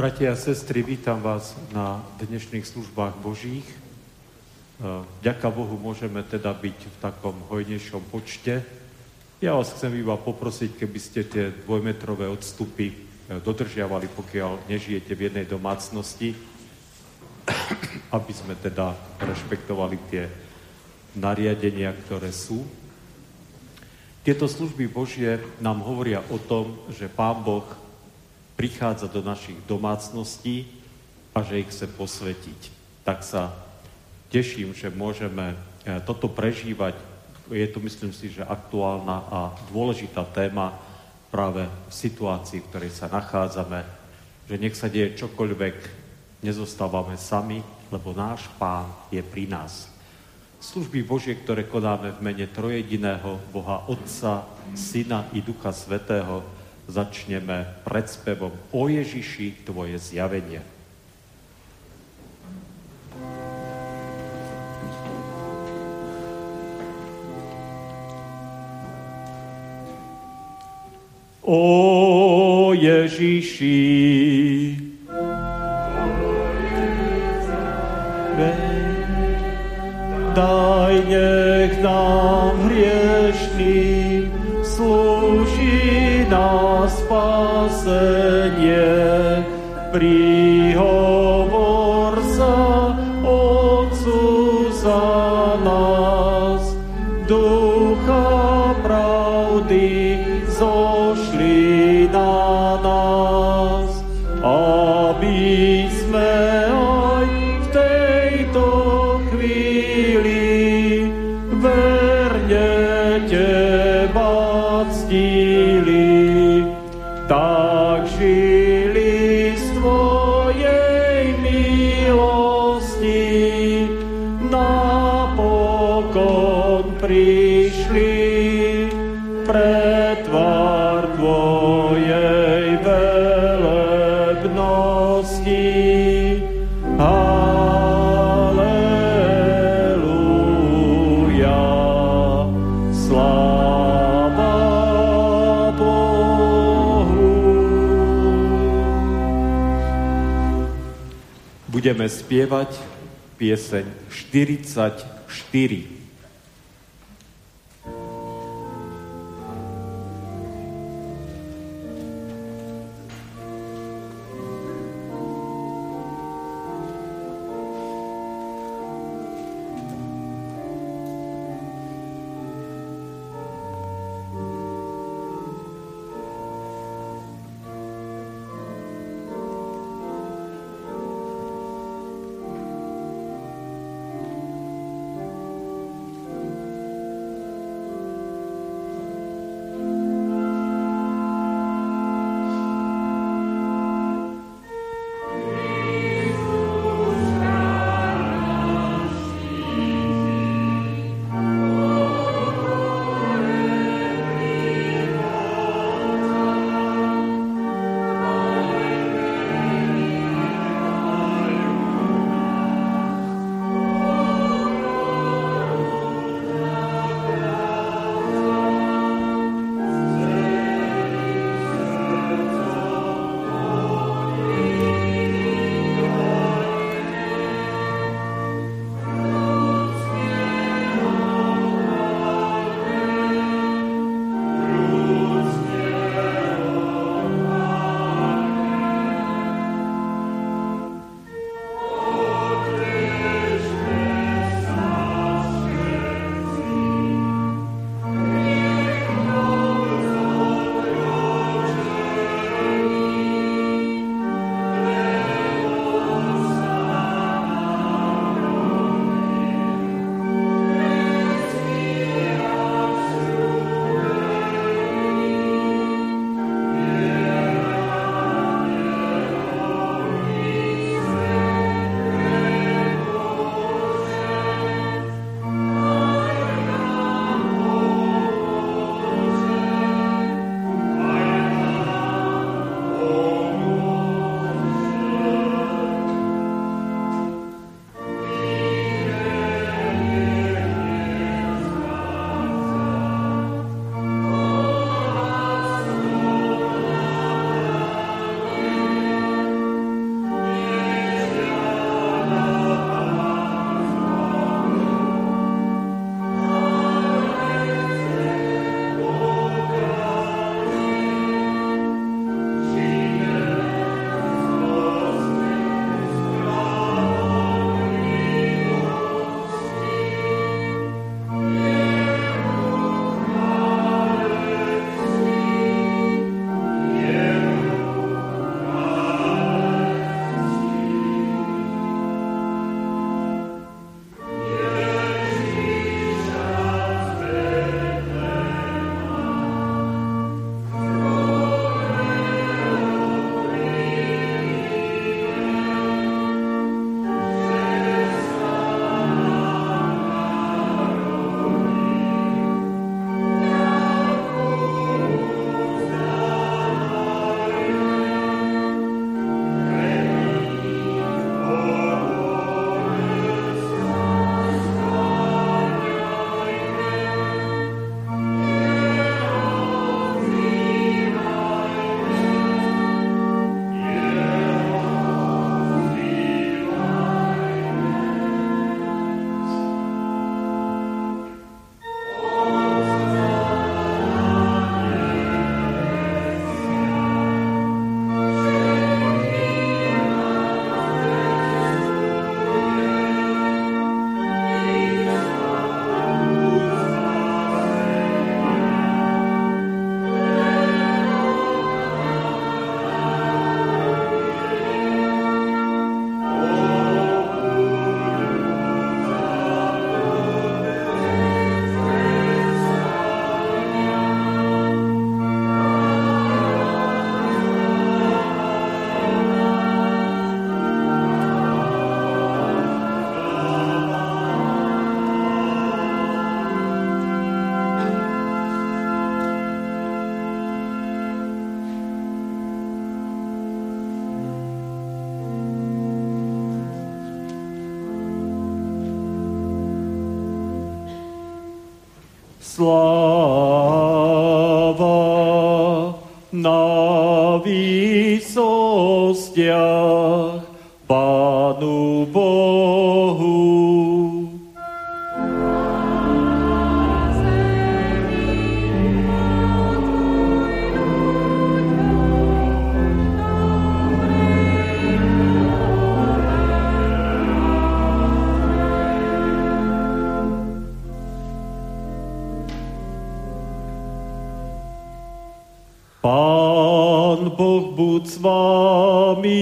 Bratia a sestry, vítam vás na dnešných službách Božích. E, ďaká Bohu môžeme teda byť v takom hojnejšom počte. Ja vás chcem iba poprosiť, keby ste tie dvojmetrové odstupy e, dodržiavali, pokiaľ nežijete v jednej domácnosti, aby sme teda rešpektovali tie nariadenia, ktoré sú. Tieto služby Božie nám hovoria o tom, že Pán Boh prichádza do našich domácností a že ich chce posvetiť. Tak sa teším, že môžeme eh, toto prežívať. Je to, myslím si, že aktuálna a dôležitá téma práve v situácii, v ktorej sa nachádzame, že nech sa deje čokoľvek, nezostávame sami, lebo náš Pán je pri nás. Služby Božie, ktoré konáme v mene trojediného Boha Otca, Syna i Ducha Svetého, začneme predspevom o Ježiši tvoje zjavenie. O Ježiši, daj nech nám spasenie. Prihovor budeme spievať pieseň 44. Sláva buď s vámi.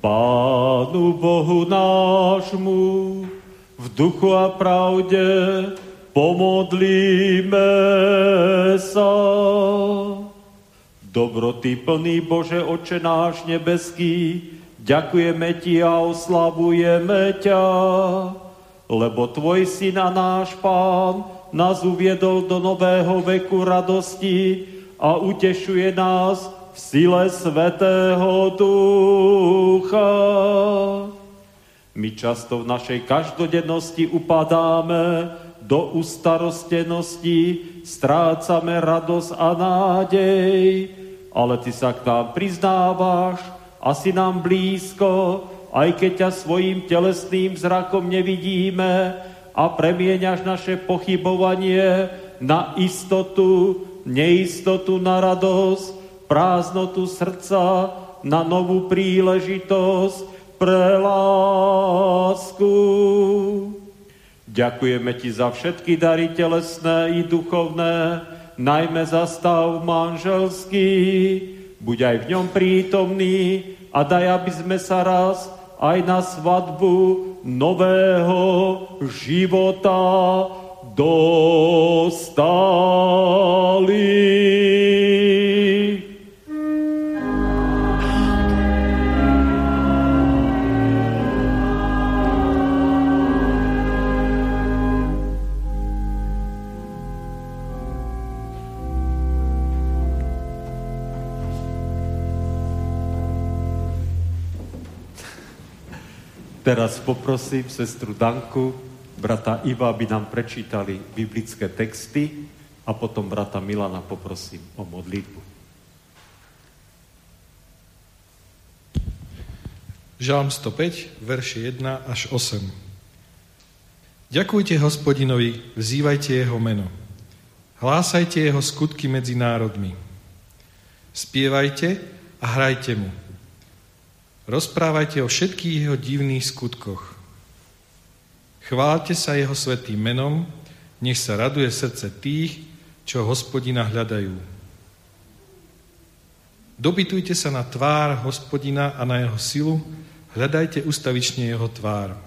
Pánu Bohu nášmu v duchu a pravde pomodlíme Dobroty plný Bože Oče náš nebeský, ďakujeme Ti a oslavujeme ťa, lebo Tvoj Syn a náš Pán nás uviedol do nového veku radosti a utešuje nás v sile Svetého Ducha. My často v našej každodennosti upadáme do ustarostenosti, strácame radosť a nádej, ale Ty sa k nám priznávaš a si nám blízko, aj keď ťa svojim telesným zrakom nevidíme a premieňaš naše pochybovanie na istotu, neistotu na radosť, prázdnotu srdca na novú príležitosť pre lásku. Ďakujeme Ti za všetky dary telesné i duchovné, najmä za stav manželský, buď aj v ňom prítomný a daj, aby sme sa raz aj na svadbu nového života dostali. Teraz poprosím sestru Danku, brata Iva, aby nám prečítali biblické texty a potom brata Milana poprosím o modlitbu. Žalm 105, verše 1 až 8. Ďakujte hospodinovi, vzývajte jeho meno. Hlásajte jeho skutky medzi národmi. Spievajte a hrajte mu. Rozprávajte o všetkých jeho divných skutkoch. Chválte sa jeho svetým menom, nech sa raduje srdce tých, čo hospodina hľadajú. Dobytujte sa na tvár hospodina a na jeho silu, hľadajte ustavične jeho tvár.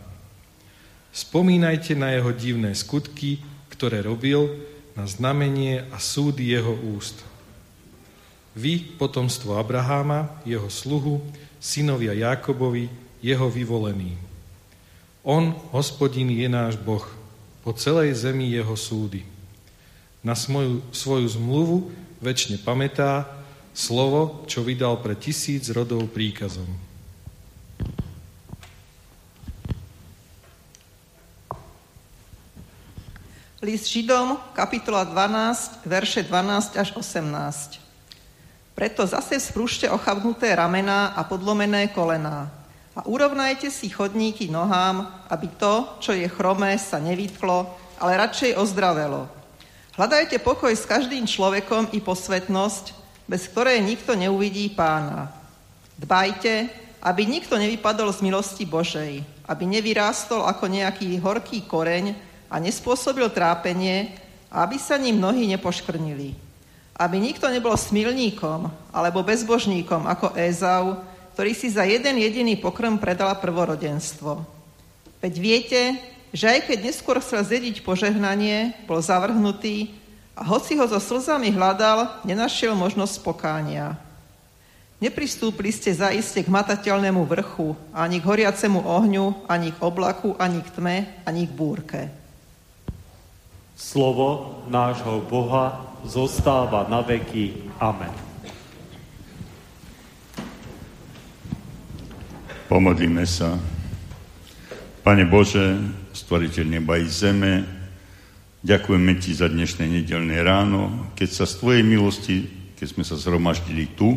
Spomínajte na jeho divné skutky, ktoré robil, na znamenie a súdy jeho úst. Vy, potomstvo Abraháma, jeho sluhu, synovia Jákobovi, jeho vyvolený. On, hospodin, je náš Boh, po celej zemi jeho súdy. Na svoju, svoju zmluvu väčšine pamätá slovo, čo vydal pre tisíc rodov príkazom. List Židom, kapitola 12, verše 12 až 18. Preto zase sprúšte ochabnuté ramená a podlomené kolená a urovnajte si chodníky nohám, aby to, čo je chromé, sa nevytklo, ale radšej ozdravelo. Hľadajte pokoj s každým človekom i posvetnosť, bez ktorej nikto neuvidí pána. Dbajte, aby nikto nevypadol z milosti Božej, aby nevyrástol ako nejaký horký koreň a nespôsobil trápenie, aby sa ním mnohí nepoškrnili aby nikto nebol smilníkom alebo bezbožníkom ako Ézau, ktorý si za jeden jediný pokrm predala prvorodenstvo. Veď viete, že aj keď neskôr chcel zjediť požehnanie, bol zavrhnutý a hoci ho so slzami hľadal, nenašiel možnosť pokánia. Nepristúpili ste zaiste k matateľnému vrchu, ani k horiacemu ohňu, ani k oblaku, ani k tme, ani k búrke. Slovo nášho Boha zostáva na veky. Amen. Pomodlíme sa. Pane Bože, stvoriteľ neba i zeme, ďakujeme Ti za dnešné nedelné ráno, keď sa z Tvojej milosti, keď sme sa zhromaždili tu,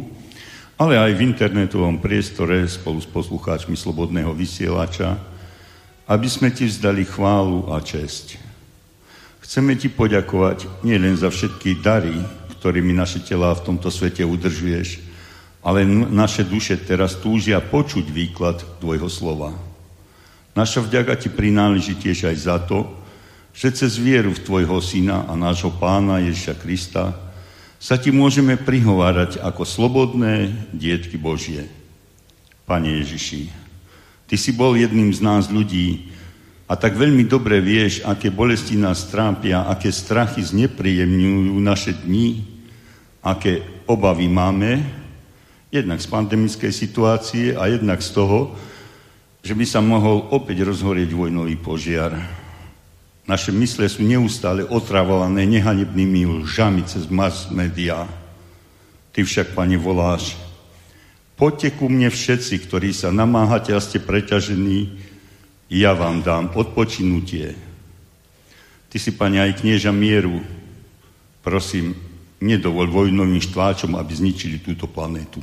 ale aj v internetovom priestore spolu s poslucháčmi Slobodného vysielača, aby sme Ti vzdali chválu a česť. Chceme Ti poďakovať nielen za všetky dary, ktorými naše tela v tomto svete udržuješ, ale naše duše teraz túžia počuť výklad Tvojho slova. Naša vďaka Ti prináleží tiež aj za to, že cez vieru v Tvojho Syna a nášho Pána Ježiša Krista sa Ti môžeme prihovárať ako slobodné dietky Božie. Pane Ježiši, Ty si bol jedným z nás ľudí, a tak veľmi dobre vieš, aké bolesti nás trápia, aké strachy znepríjemňujú naše dni, aké obavy máme, jednak z pandemickej situácie a jednak z toho, že by sa mohol opäť rozhorieť vojnový požiar. Naše mysle sú neustále otravované nehanebnými lžami cez mass media. Ty však, Pane, voláš, poďte ku mne všetci, ktorí sa namáhate a ste preťažení, ja vám dám odpočinutie. Ty si, Pane, aj knieža mieru. Prosím, nedovol vojnovým štváčom, aby zničili túto planétu.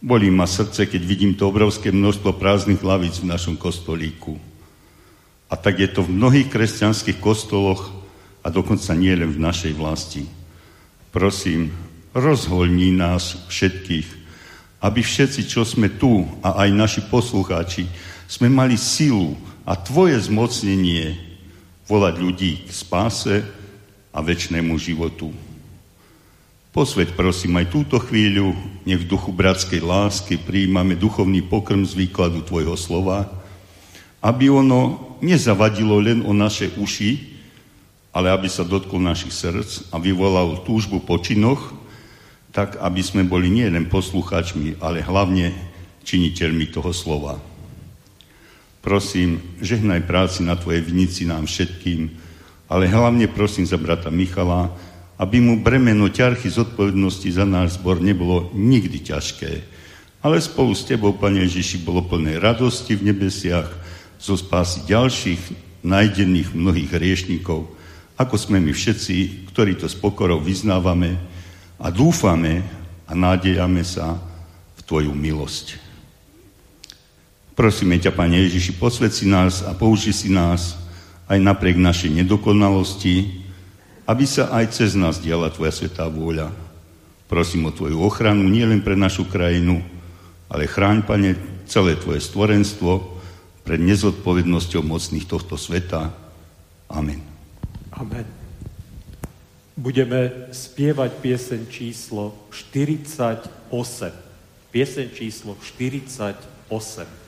Bolí ma srdce, keď vidím to obrovské množstvo prázdnych lavíc v našom kostolíku. A tak je to v mnohých kresťanských kostoloch a dokonca nie len v našej vlasti. Prosím, rozholní nás všetkých, aby všetci, čo sme tu a aj naši poslucháči, sme mali silu a tvoje zmocnenie volať ľudí k spáse a väčšnému životu. Posveď prosím aj túto chvíľu, nech v duchu bratskej lásky príjmame duchovný pokrm z výkladu Tvojho slova, aby ono nezavadilo len o naše uši, ale aby sa dotklo našich srdc a vyvolal túžbu po činoch, tak aby sme boli nielen posluchačmi, ale hlavne činiteľmi toho slova. Prosím, žehnaj práci na Tvojej vinici nám všetkým, ale hlavne prosím za brata Michala, aby mu bremeno ťarchy zodpovednosti za náš zbor nebolo nikdy ťažké, ale spolu s Tebou, Pane Ježiši, bolo plné radosti v nebesiach zo spásy ďalších najdenných mnohých hriešnikov, ako sme my všetci, ktorí to s pokorou vyznávame a dúfame a nádejame sa v Tvoju milosť. Prosíme ťa, Pane Ježiši, posved si nás a použi si nás aj napriek našej nedokonalosti, aby sa aj cez nás diala Tvoja svetá vôľa. Prosím o Tvoju ochranu nielen pre našu krajinu, ale chráň, Pane, celé Tvoje stvorenstvo pred nezodpovednosťou mocných tohto sveta. Amen. Amen. Budeme spievať piesen číslo 48. Piesen číslo 48.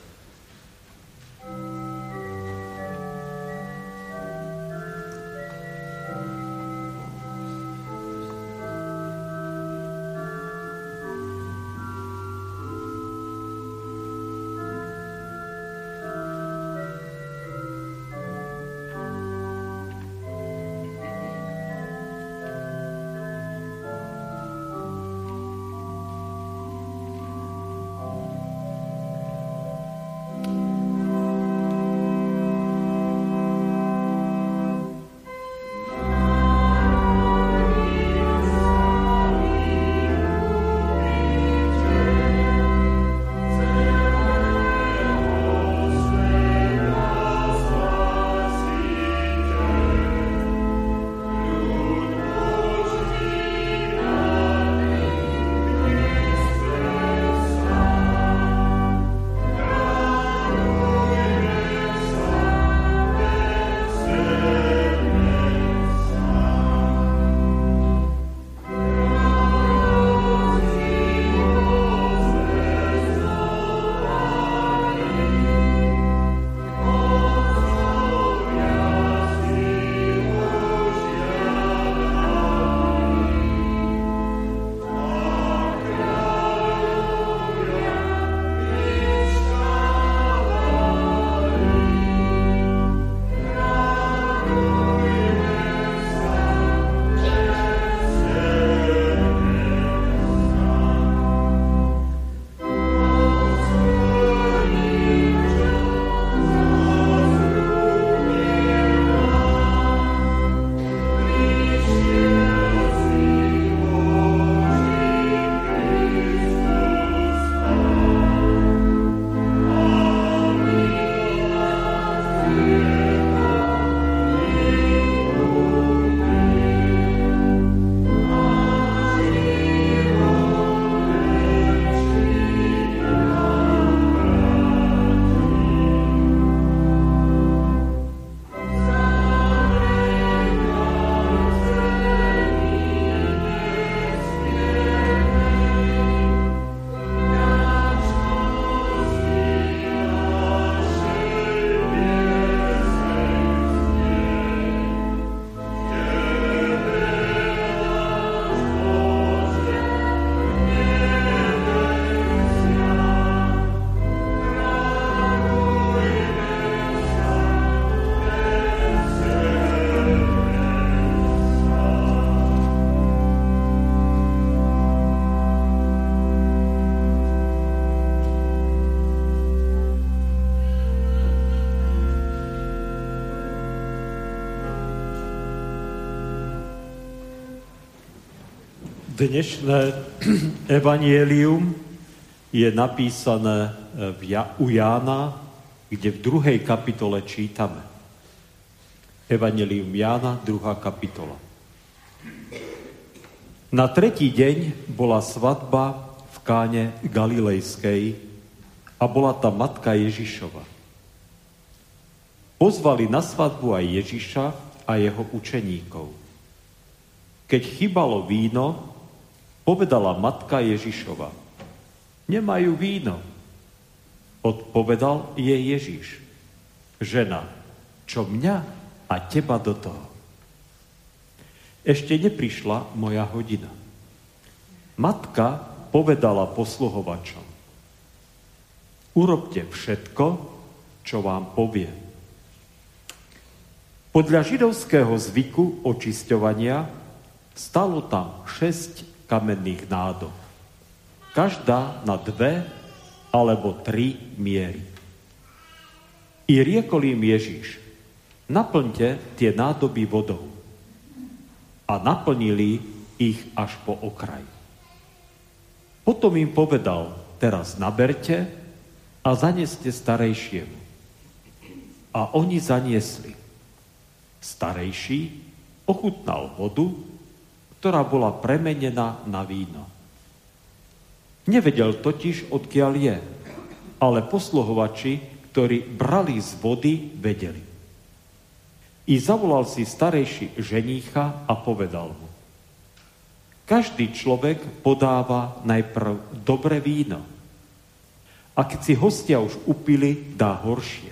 Dnešné evanielium je napísané u Jána, kde v druhej kapitole čítame. Evangelium Jána, druhá kapitola. Na tretí deň bola svadba v káne Galilejskej a bola tam matka Ježišova. Pozvali na svadbu aj Ježiša a jeho učeníkov. Keď chybalo víno, Povedala matka Ježišova, nemajú víno. Odpovedal jej Ježiš, žena, čo mňa a teba do toho. Ešte neprišla moja hodina. Matka povedala posluhovačom, urobte všetko, čo vám povie. Podľa židovského zvyku očisťovania stalo tam šesť kamenných nádob. Každá na dve alebo tri miery. I riekol im Ježiš, naplňte tie nádoby vodou. A naplnili ich až po okraj. Potom im povedal, teraz naberte a zaneste starejšiemu. A oni zaniesli. Starejší ochutnal vodu ktorá bola premenená na víno. Nevedel totiž, odkiaľ je, ale posluhovači, ktorí brali z vody, vedeli. I zavolal si starejší ženícha a povedal mu, každý človek podáva najprv dobré víno. A keď si hostia už upili, dá horšie.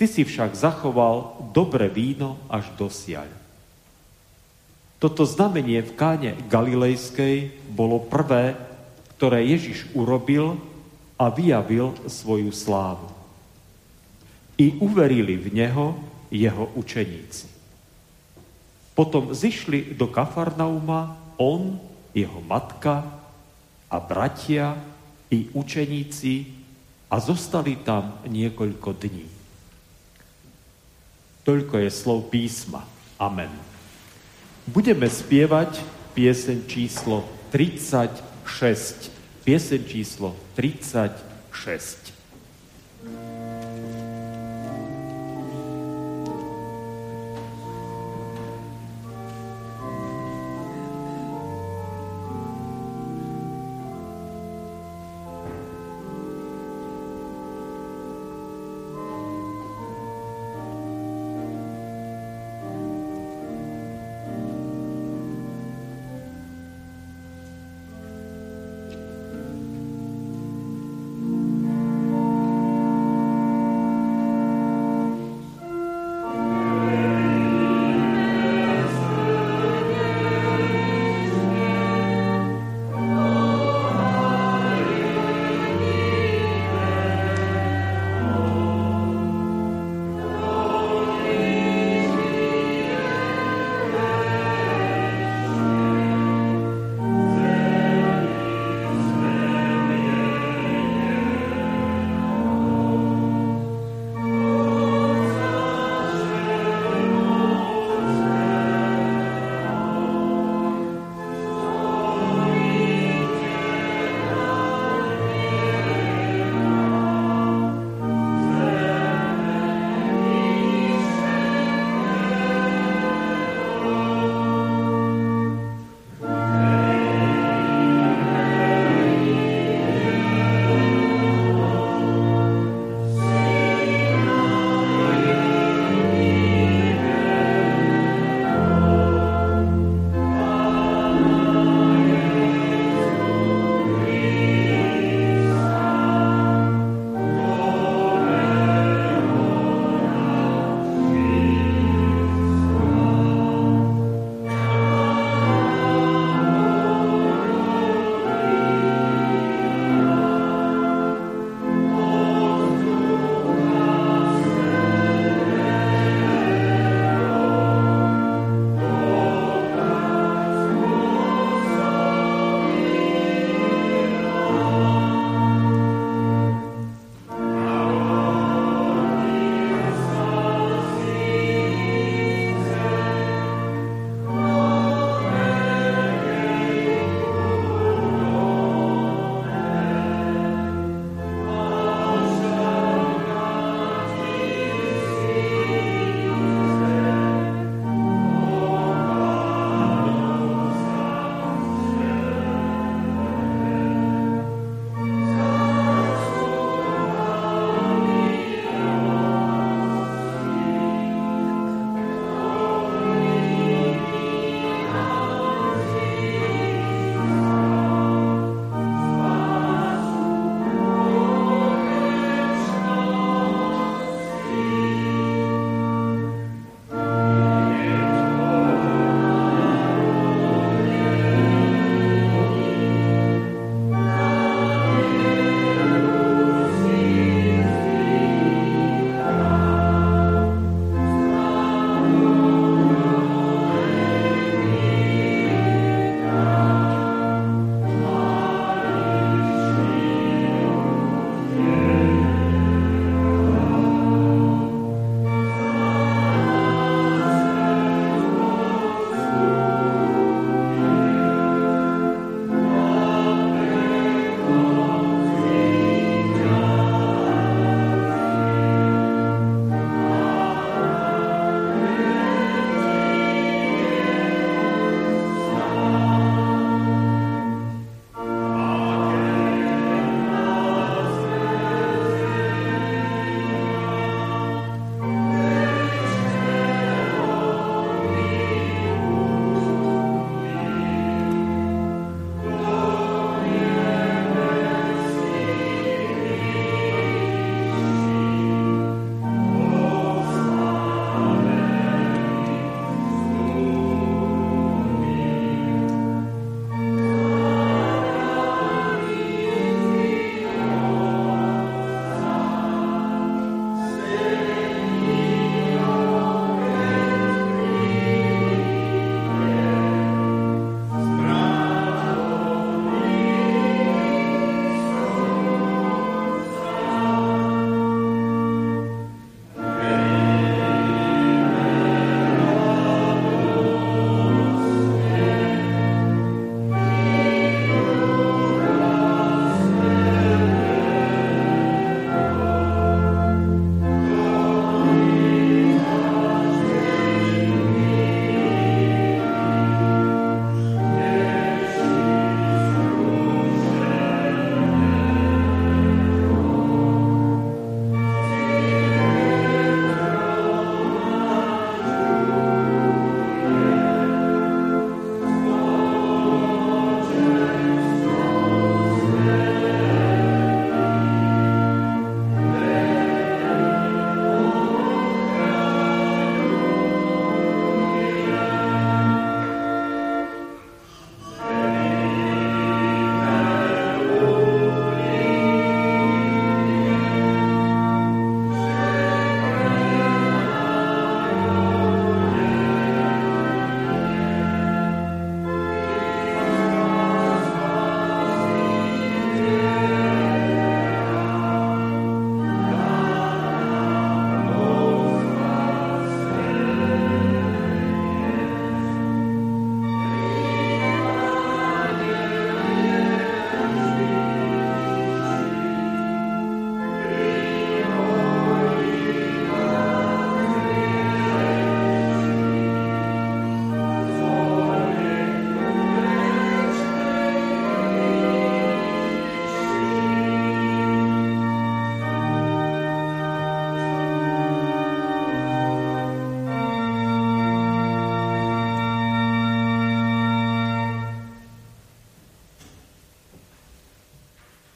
Ty si však zachoval dobré víno až do siaľ. Toto znamenie v káne Galilejskej bolo prvé, ktoré Ježiš urobil a vyjavil svoju slávu. I uverili v Neho jeho učeníci. Potom zišli do Kafarnauma on, jeho matka a bratia i učeníci a zostali tam niekoľko dní. Toľko je slov písma. Amen. Budeme spievať pieseň číslo 36. Pieseň číslo 36.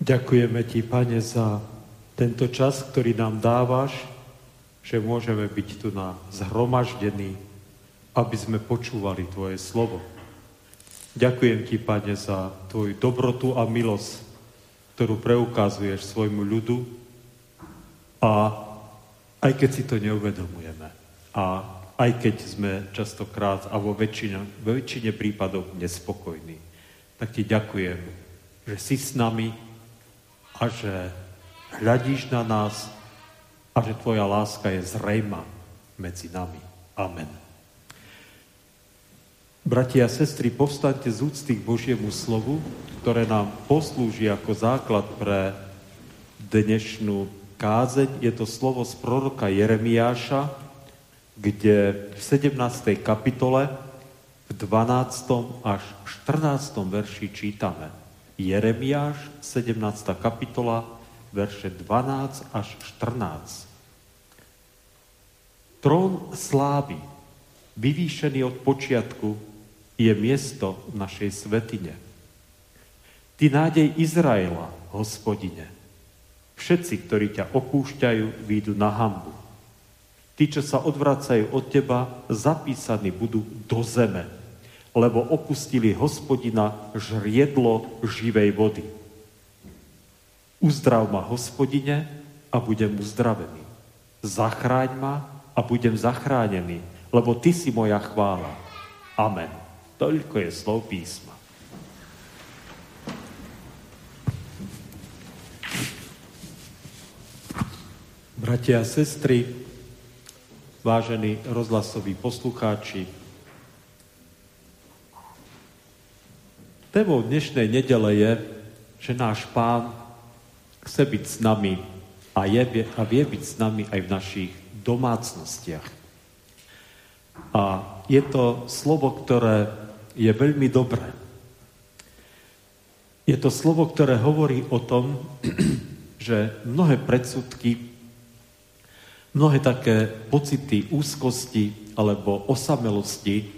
Ďakujeme Ti, Pane, za tento čas, ktorý nám dávaš, že môžeme byť tu na zhromaždení, aby sme počúvali Tvoje slovo. Ďakujem Ti, Pane, za Tvoju dobrotu a milosť, ktorú preukazuješ svojmu ľudu a aj keď si to neuvedomujeme a aj keď sme častokrát a vo väčšine, väčšine prípadov nespokojní, tak Ti ďakujem, že si s nami a že hľadíš na nás a že Tvoja láska je zrejma medzi nami. Amen. Bratia a sestry, povstaňte z úcty k Božiemu slovu, ktoré nám poslúži ako základ pre dnešnú kázeň. Je to slovo z proroka Jeremiáša, kde v 17. kapitole v 12. až 14. verši čítame. Jeremiáš, 17. kapitola, verše 12 až 14. Trón slávy, vyvýšený od počiatku, je miesto našej svetine. Ty nádej Izraela, hospodine. Všetci, ktorí ťa opúšťajú, výjdu na hambu. Tí, čo sa odvracajú od teba, zapísaní budú do zeme, lebo opustili hospodina žriedlo živej vody. Uzdrav ma, hospodine, a budem uzdravený. Zachráň ma a budem zachránený, lebo ty si moja chvála. Amen. Toľko je slov písma. Bratia a sestry, vážení rozhlasoví poslucháči, témou dnešnej nedele je, že náš pán chce byť s nami a, je, a vie byť s nami aj v našich domácnostiach. A je to slovo, ktoré je veľmi dobré. Je to slovo, ktoré hovorí o tom, že mnohé predsudky, mnohé také pocity úzkosti alebo osamelosti,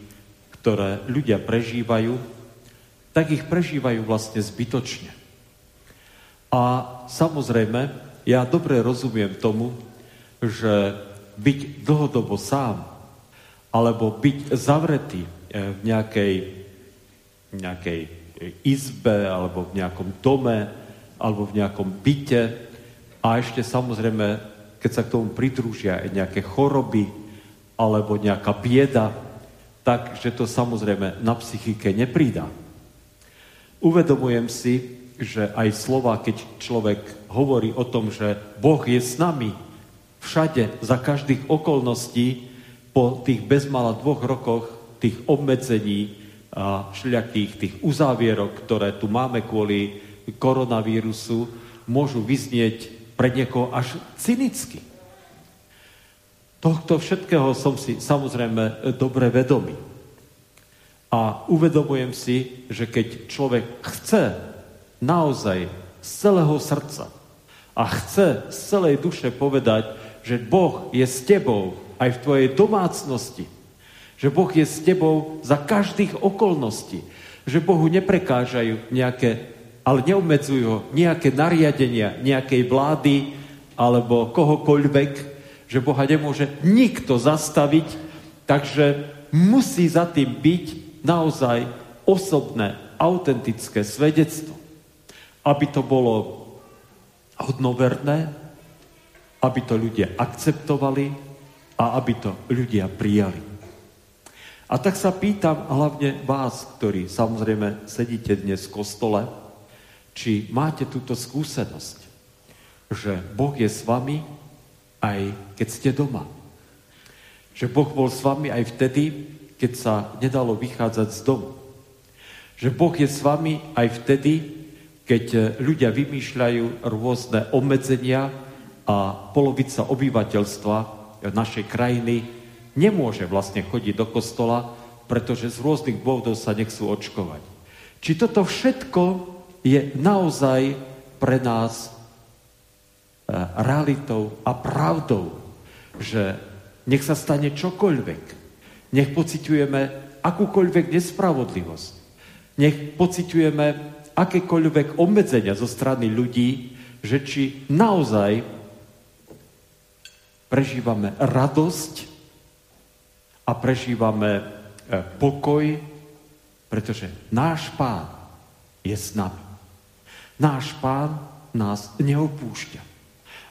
ktoré ľudia prežívajú, tak ich prežívajú vlastne zbytočne. A samozrejme, ja dobre rozumiem tomu, že byť dlhodobo sám, alebo byť zavretý eh, v nejakej, nejakej izbe, alebo v nejakom dome, alebo v nejakom byte a ešte samozrejme, keď sa k tomu pridružia aj nejaké choroby alebo nejaká bieda, tak, že to samozrejme na psychike neprída. Uvedomujem si, že aj slova, keď človek hovorí o tom, že Boh je s nami všade, za každých okolností, po tých bezmala dvoch rokoch tých obmedzení a všelijakých tých uzávierok, ktoré tu máme kvôli koronavírusu, môžu vyznieť pre niekoho až cynicky. Tohto všetkého som si samozrejme dobre vedomý. A uvedomujem si, že keď človek chce naozaj z celého srdca a chce z celej duše povedať, že Boh je s tebou aj v tvojej domácnosti, že Boh je s tebou za každých okolností, že Bohu neprekážajú nejaké, ale neobmedzujú ho nejaké nariadenia, nejakej vlády alebo kohokoľvek, že Boha nemôže nikto zastaviť, takže musí za tým byť naozaj osobné, autentické svedectvo aby to bolo hodnoverné, aby to ľudia akceptovali a aby to ľudia prijali. A tak sa pýtam hlavne vás, ktorí samozrejme sedíte dnes v kostole, či máte túto skúsenosť, že Boh je s vami aj keď ste doma. Že Boh bol s vami aj vtedy, keď sa nedalo vychádzať z domu. Že Boh je s vami aj vtedy, keď ľudia vymýšľajú rôzne obmedzenia a polovica obyvateľstva našej krajiny nemôže vlastne chodiť do kostola, pretože z rôznych dôvodov sa nechcú očkovať. Či toto všetko je naozaj pre nás e, realitou a pravdou, že nech sa stane čokoľvek, nech pociťujeme akúkoľvek nespravodlivosť, nech pociťujeme akékoľvek obmedzenia zo strany ľudí, že či naozaj prežívame radosť a prežívame e, pokoj, pretože náš pán je s nami. Náš pán nás neopúšťa.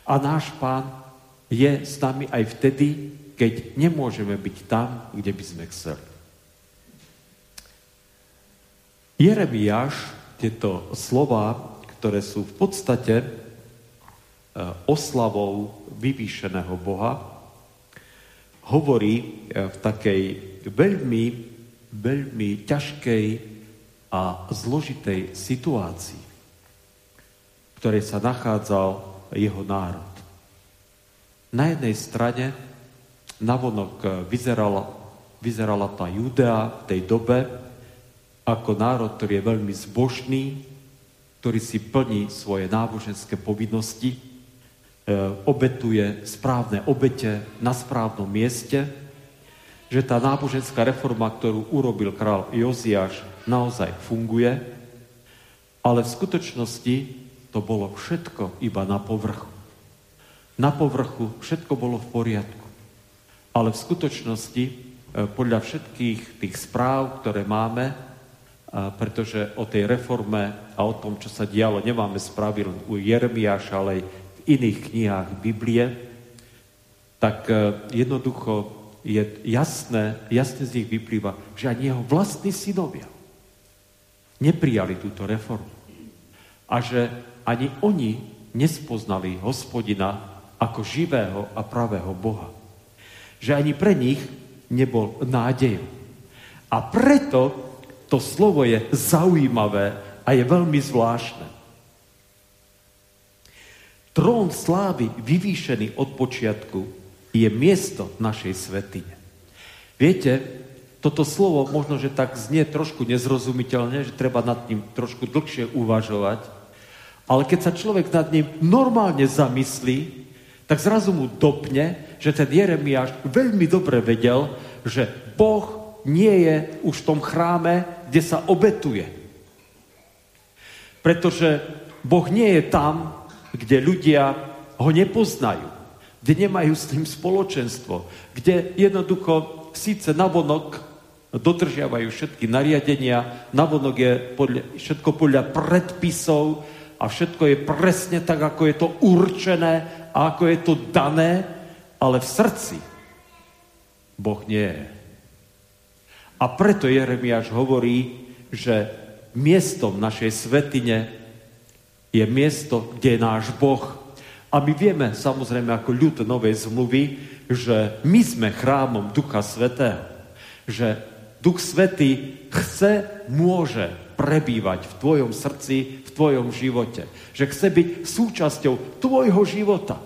A náš pán je s nami aj vtedy, keď nemôžeme byť tam, kde by sme chceli. Jeremiáš tieto slova, ktoré sú v podstate e, oslavou vyvýšeného Boha, hovorí e, v takej veľmi, veľmi ťažkej a zložitej situácii, v ktorej sa nachádzal jeho národ. Na jednej strane navonok vyzerala, vyzerala tá Judea v tej dobe, ako národ, ktorý je veľmi zbožný, ktorý si plní svoje náboženské povinnosti, e, obetuje správne obete na správnom mieste, že tá náboženská reforma, ktorú urobil král Joziáš, naozaj funguje, ale v skutočnosti to bolo všetko iba na povrchu. Na povrchu všetko bolo v poriadku. Ale v skutočnosti, e, podľa všetkých tých správ, ktoré máme, pretože o tej reforme a o tom, čo sa dialo, nemáme správy len u Jeremiáša, ale aj v iných knihách Biblie, tak e, jednoducho je jasné, jasne z nich vyplýva, že ani jeho vlastní synovia neprijali túto reformu. A že ani oni nespoznali hospodina ako živého a pravého Boha. Že ani pre nich nebol nádej. A preto to slovo je zaujímavé a je veľmi zvláštne. Trón slávy, vyvýšený od počiatku, je miesto našej svetine. Viete, toto slovo možno, že tak znie trošku nezrozumiteľne, že treba nad ním trošku dlhšie uvažovať, ale keď sa človek nad ním normálne zamyslí, tak zrazu mu dopne, že ten Jeremiáš veľmi dobre vedel, že Boh nie je už v tom chráme, kde sa obetuje. Pretože Boh nie je tam, kde ľudia ho nepoznajú, kde nemajú s ním spoločenstvo, kde jednoducho síce navonok dodržiavajú všetky nariadenia, navonok je podľa, všetko podľa predpisov a všetko je presne tak, ako je to určené a ako je to dané, ale v srdci Boh nie je. A preto Jeremiáš hovorí, že miestom našej svetine je miesto, kde je náš Boh. A my vieme, samozrejme, ako ľud Novej zmluvy, že my sme chrámom Ducha Svetého. Že Duch Svetý chce, môže prebývať v tvojom srdci, v tvojom živote. Že chce byť súčasťou tvojho života.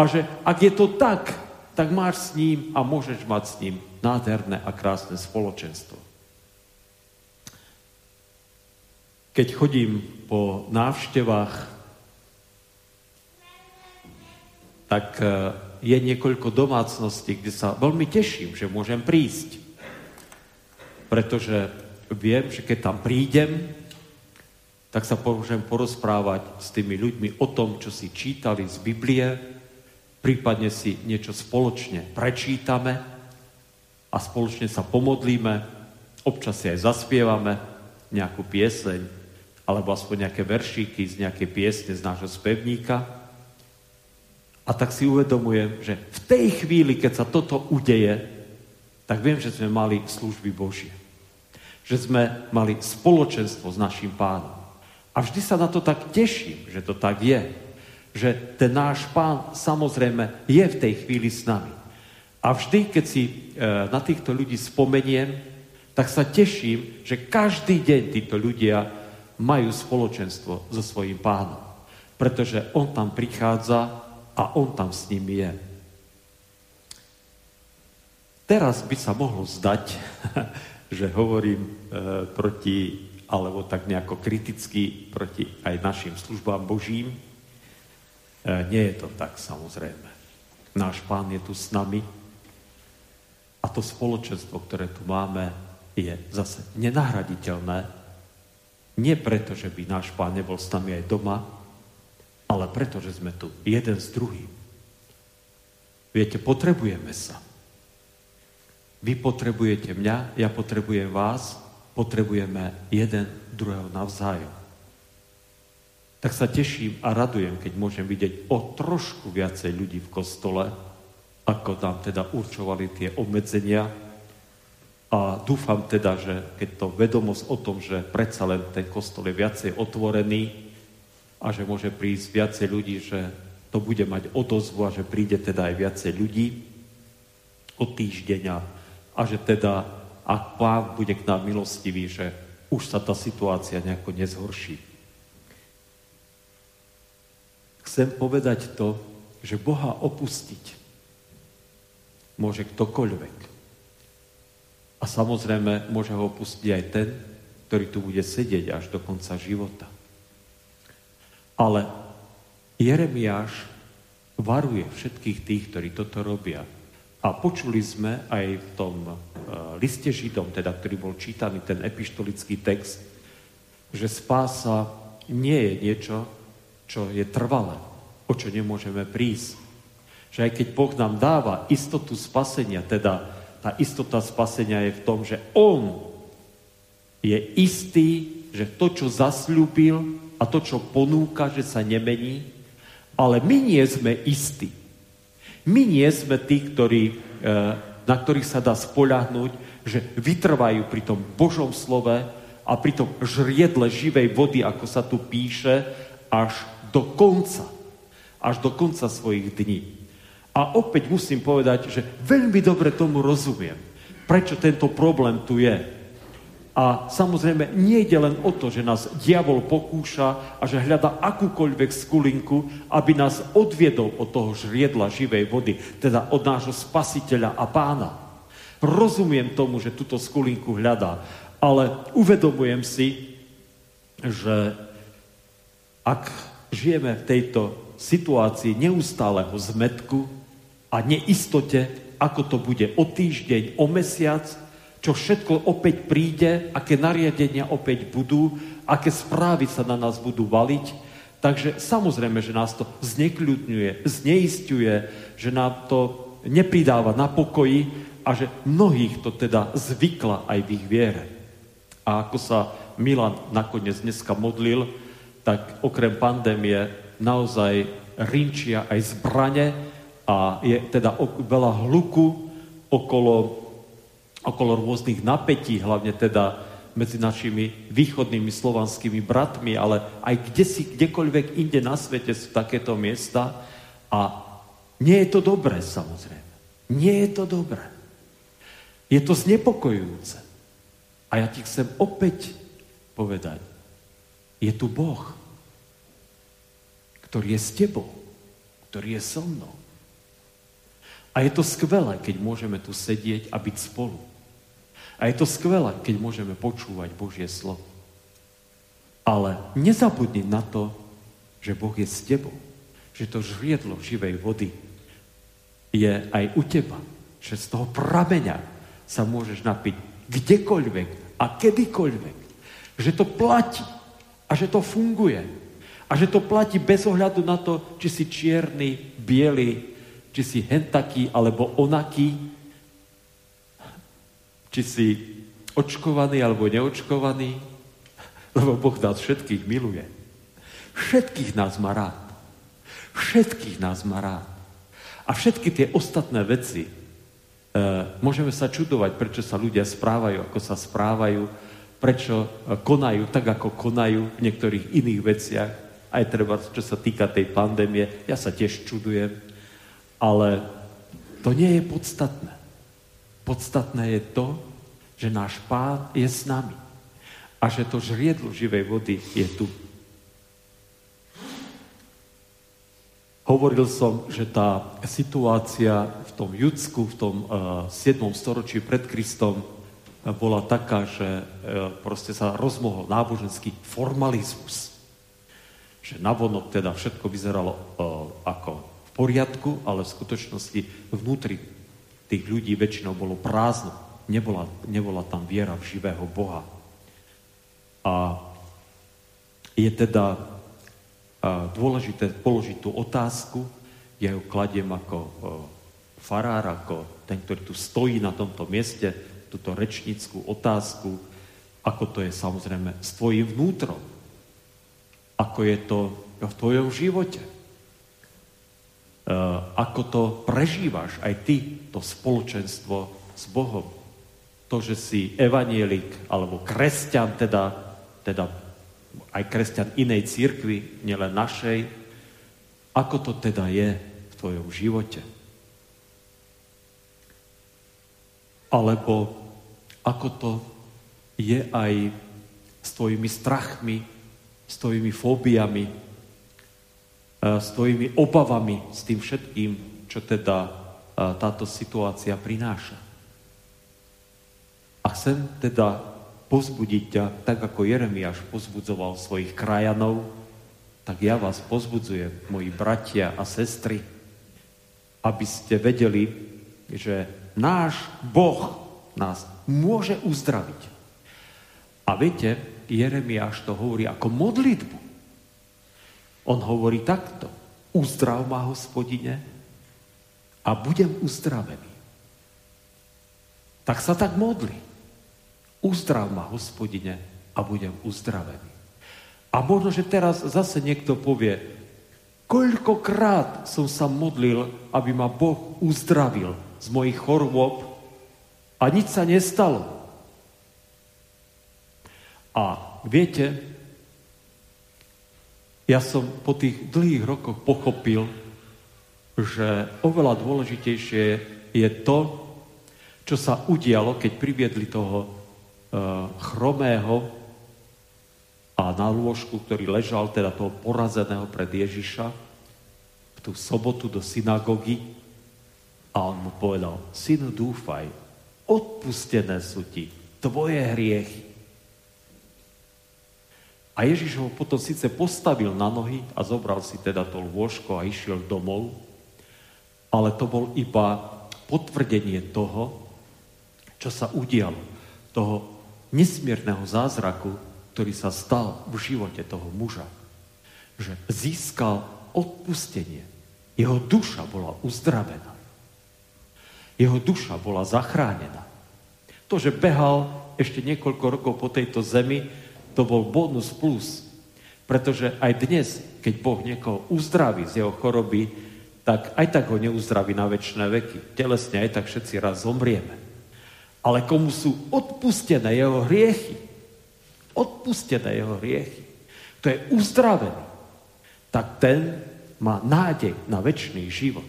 A že ak je to tak, tak máš s ním a môžeš mať s ním nádherné a krásne spoločenstvo. Keď chodím po návštevách, tak e, je niekoľko domácností, kde sa veľmi teším, že môžem prísť. Pretože viem, že keď tam prídem, tak sa môžem porozprávať s tými ľuďmi o tom, čo si čítali z Biblie, prípadne si niečo spoločne prečítame a spoločne sa pomodlíme, občas si aj zaspievame nejakú pieseň, alebo aspoň nejaké veršíky z nejakej piesne z nášho spevníka. A tak si uvedomujem, že v tej chvíli, keď sa toto udeje, tak viem, že sme mali služby Božie. Že sme mali spoločenstvo s našim pánom. A vždy sa na to tak teším, že to tak je. Že ten náš pán samozrejme je v tej chvíli s nami. A vždy, keď si e, na týchto ľudí spomeniem, tak sa teším, že každý deň títo ľudia majú spoločenstvo so svojím pánom. Pretože on tam prichádza a on tam s nimi je. Teraz by sa mohlo zdať, že hovorím e, proti, alebo tak nejako kriticky proti aj našim službám Božím. E, nie je to tak, samozrejme. Náš pán je tu s nami, a to spoločenstvo, ktoré tu máme, je zase nenahraditeľné. Nie preto, že by náš pán nebol s nami aj doma, ale preto, že sme tu jeden s druhým. Viete, potrebujeme sa. Vy potrebujete mňa, ja potrebujem vás, potrebujeme jeden druhého navzájom. Tak sa teším a radujem, keď môžem vidieť o trošku viacej ľudí v kostole, ako nám teda určovali tie obmedzenia. A dúfam teda, že keď to vedomosť o tom, že predsa len ten kostol je viacej otvorený a že môže prísť viacej ľudí, že to bude mať odozvu a že príde teda aj viacej ľudí od týždeňa a že teda, ak pán bude k nám milostivý, že už sa tá situácia nejako nezhorší. Chcem povedať to, že Boha opustiť môže ktokoľvek. A samozrejme môže ho opustiť aj ten, ktorý tu bude sedieť až do konca života. Ale Jeremiáš varuje všetkých tých, ktorí toto robia, a počuli sme aj v tom uh, liste Židom, teda, ktorý bol čítaný, ten epištolický text, že spása nie je niečo, čo je trvalé, o čo nemôžeme prísť. Že aj keď Boh nám dáva istotu spasenia, teda tá istota spasenia je v tom, že On je istý, že to, čo zasľúbil a to, čo ponúka, že sa nemení, ale my nie sme istí. My nie sme tí, ktorí, e, na ktorých sa dá spoľahnúť, že vytrvajú pri tom Božom slove a pri tom žriedle živej vody, ako sa tu píše, až do konca. Až do konca svojich dní. A opäť musím povedať, že veľmi dobre tomu rozumiem, prečo tento problém tu je. A samozrejme, nie ide len o to, že nás diabol pokúša a že hľada akúkoľvek skulinku, aby nás odviedol od toho žriedla živej vody, teda od nášho spasiteľa a pána. Rozumiem tomu, že túto skulinku hľadá, ale uvedomujem si, že ak žijeme v tejto situácii neustáleho zmetku a neistote, ako to bude o týždeň, o mesiac, čo všetko opäť príde, aké nariadenia opäť budú, aké správy sa na nás budú valiť. Takže samozrejme, že nás to znekľudňuje, zneistuje, že nám to nepridáva na pokoji a že mnohých to teda zvykla aj v ich viere. A ako sa Milan nakoniec dneska modlil, tak okrem pandémie naozaj rinčia aj zbrane a je teda veľa hluku okolo okolo rôznych napätí, hlavne teda medzi našimi východnými slovanskými bratmi, ale aj kde si, kdekoľvek inde na svete sú takéto miesta a nie je to dobré, samozrejme. Nie je to dobré. Je to znepokojujúce. A ja ti chcem opäť povedať, je tu Boh, ktorý je s tebou, ktorý je so mnou. A je to skvelé, keď môžeme tu sedieť a byť spolu. A je to skvelé, keď môžeme počúvať Božie slovo. Ale nezabudni na to, že Boh je s tebou. Že to žriedlo živej vody je aj u teba. Že z toho prameňa sa môžeš napiť kdekoľvek a kedykoľvek. Že to platí a že to funguje. A že to platí bez ohľadu na to, či si čierny, biely, či si hentaký alebo onaký, či si očkovaný alebo neočkovaný, lebo Boh nás všetkých miluje. Všetkých nás má rád. Všetkých nás má rád. A všetky tie ostatné veci, e, môžeme sa čudovať, prečo sa ľudia správajú, ako sa správajú, prečo e, konajú tak, ako konajú v niektorých iných veciach, aj treba, čo sa týka tej pandémie, ja sa tiež čudujem, ale to nie je podstatné. Podstatné je to, že náš pán je s nami a že to žriedlo živej vody je tu. Hovoril som, že tá situácia v tom Judsku, v tom uh, eh, 7. storočí pred Kristom uh, bola taká, že uh, proste sa rozmohol náboženský formalizmus. Že navonok teda všetko vyzeralo uh, ako v poriadku, ale v skutočnosti vnútri tých ľudí väčšinou bolo prázdno. Nebola, nebola tam viera v živého Boha. A je teda dôležité položiť tú otázku, ja ju kladiem ako farár, ako ten, ktorý tu stojí na tomto mieste, túto rečnickú otázku, ako to je samozrejme s tvojim vnútrom, ako je to v tvojom živote, ako to prežívaš aj ty, to spoločenstvo s Bohom. To, že si evanielik alebo kresťan, teda, teda aj kresťan inej církvy, nielen našej, ako to teda je v tvojom živote. Alebo ako to je aj s tvojimi strachmi, s tvojimi fóbiami, s tvojimi obavami, s tým všetkým, čo teda táto situácia prináša. A chcem teda pozbudiť ťa, tak ako Jeremiáš pozbudzoval svojich krajanov, tak ja vás pozbudzujem, moji bratia a sestry, aby ste vedeli, že náš Boh nás môže uzdraviť. A viete, Jeremiáš to hovorí ako modlitbu. On hovorí takto. Uzdrav ma, hospodine, a budem uzdravený. Tak sa tak modli. Uzdrav ma, hospodine, a budem uzdravený. A možno, že teraz zase niekto povie, koľkokrát som sa modlil, aby ma Boh uzdravil z mojich chorôb a nič sa nestalo. A viete, ja som po tých dlhých rokoch pochopil, že oveľa dôležitejšie je to, čo sa udialo, keď priviedli toho Eh, chromého a na lôžku, ktorý ležal, teda toho porazeného pred Ježiša, v tú sobotu do synagógy a on mu povedal, synu, dúfaj, odpustené sú ti tvoje hriechy. A Ježiš ho potom síce postavil na nohy a zobral si teda to lôžko a išiel domov, ale to bol iba potvrdenie toho, čo sa udialo, toho nesmierneho zázraku, ktorý sa stal v živote toho muža. Že získal odpustenie. Jeho duša bola uzdravená. Jeho duša bola zachránená. To, že behal ešte niekoľko rokov po tejto zemi, to bol bonus plus. Pretože aj dnes, keď Boh niekoho uzdraví z jeho choroby, tak aj tak ho neuzdraví na väčšie veky. Telesne aj tak všetci raz zomrieme. Ale komu sú odpustené jeho hriechy, odpustené jeho hriechy, to je uzdravený, tak ten má nádej na väčší život.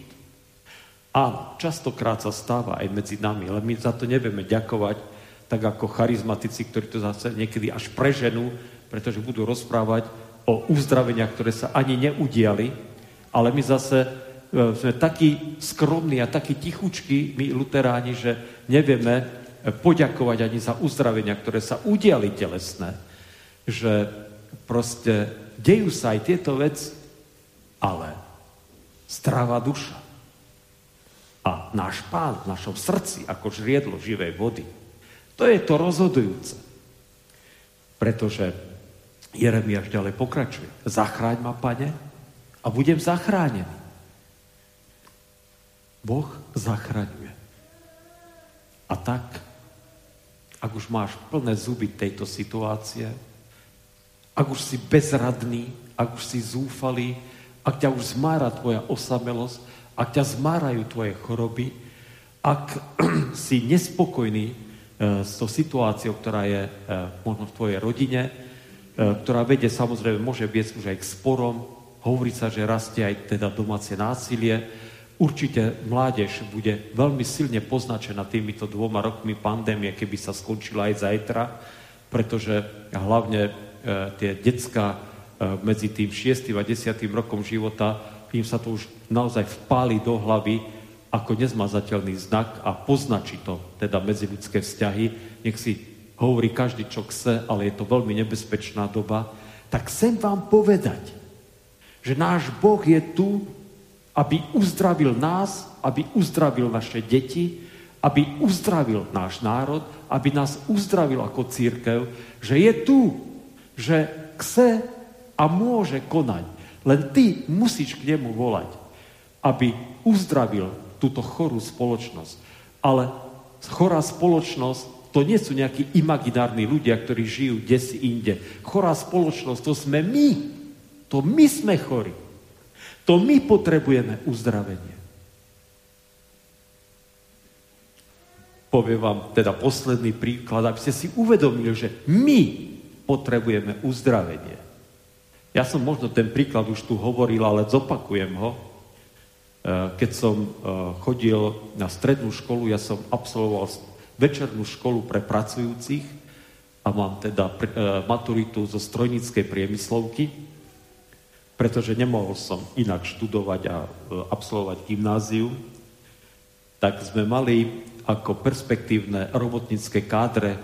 Áno, častokrát sa stáva aj medzi nami, ale my za to nevieme ďakovať, tak ako charizmatici, ktorí to zase niekedy až preženú, pretože budú rozprávať o uzdraveniach, ktoré sa ani neudiali, ale my zase e, sme takí skromní a takí tichučky, my luteráni, že nevieme poďakovať ani za uzdravenia, ktoré sa udiali telesné, že proste dejú sa aj tieto veci, ale stráva duša. A náš pán v našom srdci, ako žriedlo živej vody, to je to rozhodujúce. Pretože Jeremiáš ďalej pokračuje. Zachráň ma, pane, a budem zachránený. Boh zachraňuje. A tak ak už máš plné zuby tejto situácie, ak už si bezradný, ak už si zúfalý, ak ťa už zmára tvoja osamelosť, ak ťa zmárajú tvoje choroby, ak si nespokojný s tou situáciou, ktorá je e, možno v tvojej rodine, e, ktorá vedie samozrejme, môže viesť už aj k sporom, hovorí sa, že rastie aj teda domáce násilie, Určite mládež bude veľmi silne poznačená týmito dvoma rokmi pandémie, keby sa skončila aj zajtra, pretože hlavne e, tie decka e, medzi tým 6. a 10. rokom života, im sa to už naozaj vpáli do hlavy ako nezmazateľný znak a poznačí to teda medziludské vzťahy. Nech si hovorí každý, čo chce, ale je to veľmi nebezpečná doba. Tak chcem vám povedať, že náš Boh je tu aby uzdravil nás, aby uzdravil naše deti, aby uzdravil náš národ, aby nás uzdravil ako církev, že je tu, že chce a môže konať. Len ty musíš k nemu volať, aby uzdravil túto chorú spoločnosť. Ale chorá spoločnosť to nie sú nejakí imaginárni ľudia, ktorí žijú desi inde. Chorá spoločnosť, to sme my. To my sme chorí. To my potrebujeme uzdravenie. Poviem vám teda posledný príklad, aby ste si uvedomili, že my potrebujeme uzdravenie. Ja som možno ten príklad už tu hovoril, ale zopakujem ho. E, keď som e, chodil na strednú školu, ja som absolvoval večernú školu pre pracujúcich a mám teda e, maturitu zo strojníckej priemyslovky, pretože nemohol som inak študovať a absolvovať gymnázium, tak sme mali ako perspektívne robotnícke kádre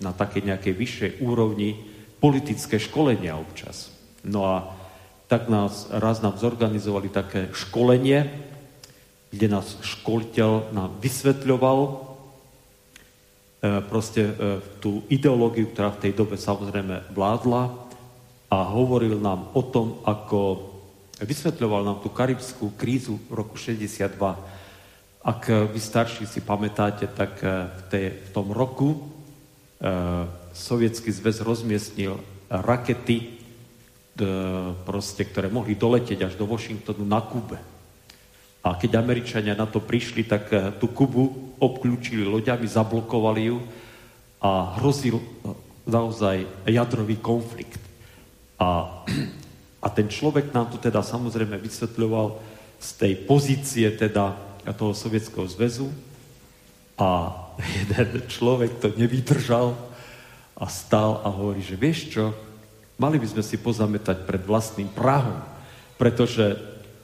na takej nejakej vyššej úrovni politické školenia občas. No a tak nás, raz nám zorganizovali také školenie, kde nás školiteľ nám vysvetľoval e, proste e, tú ideológiu, ktorá v tej dobe samozrejme vládla a hovoril nám o tom, ako vysvetľoval nám tú karibskú krízu v roku 62 ak vy starší si pamätáte, tak eh, v, tej, v tom roku e, Sovietský zväz rozmiestnil rakety, e, proste, ktoré mohli doletieť až do Washingtonu na Kube. A keď Američania na to prišli, tak e, tú Kubu obklúčili loďami, zablokovali ju a hrozil naozaj jadrový konflikt. A, a ten človek nám to teda samozrejme vysvetľoval z tej pozície teda toho Sovietskeho zväzu a jeden človek to nevydržal a stal a hovorí, že vieš čo, mali by sme si pozametať pred vlastným Prahom, pretože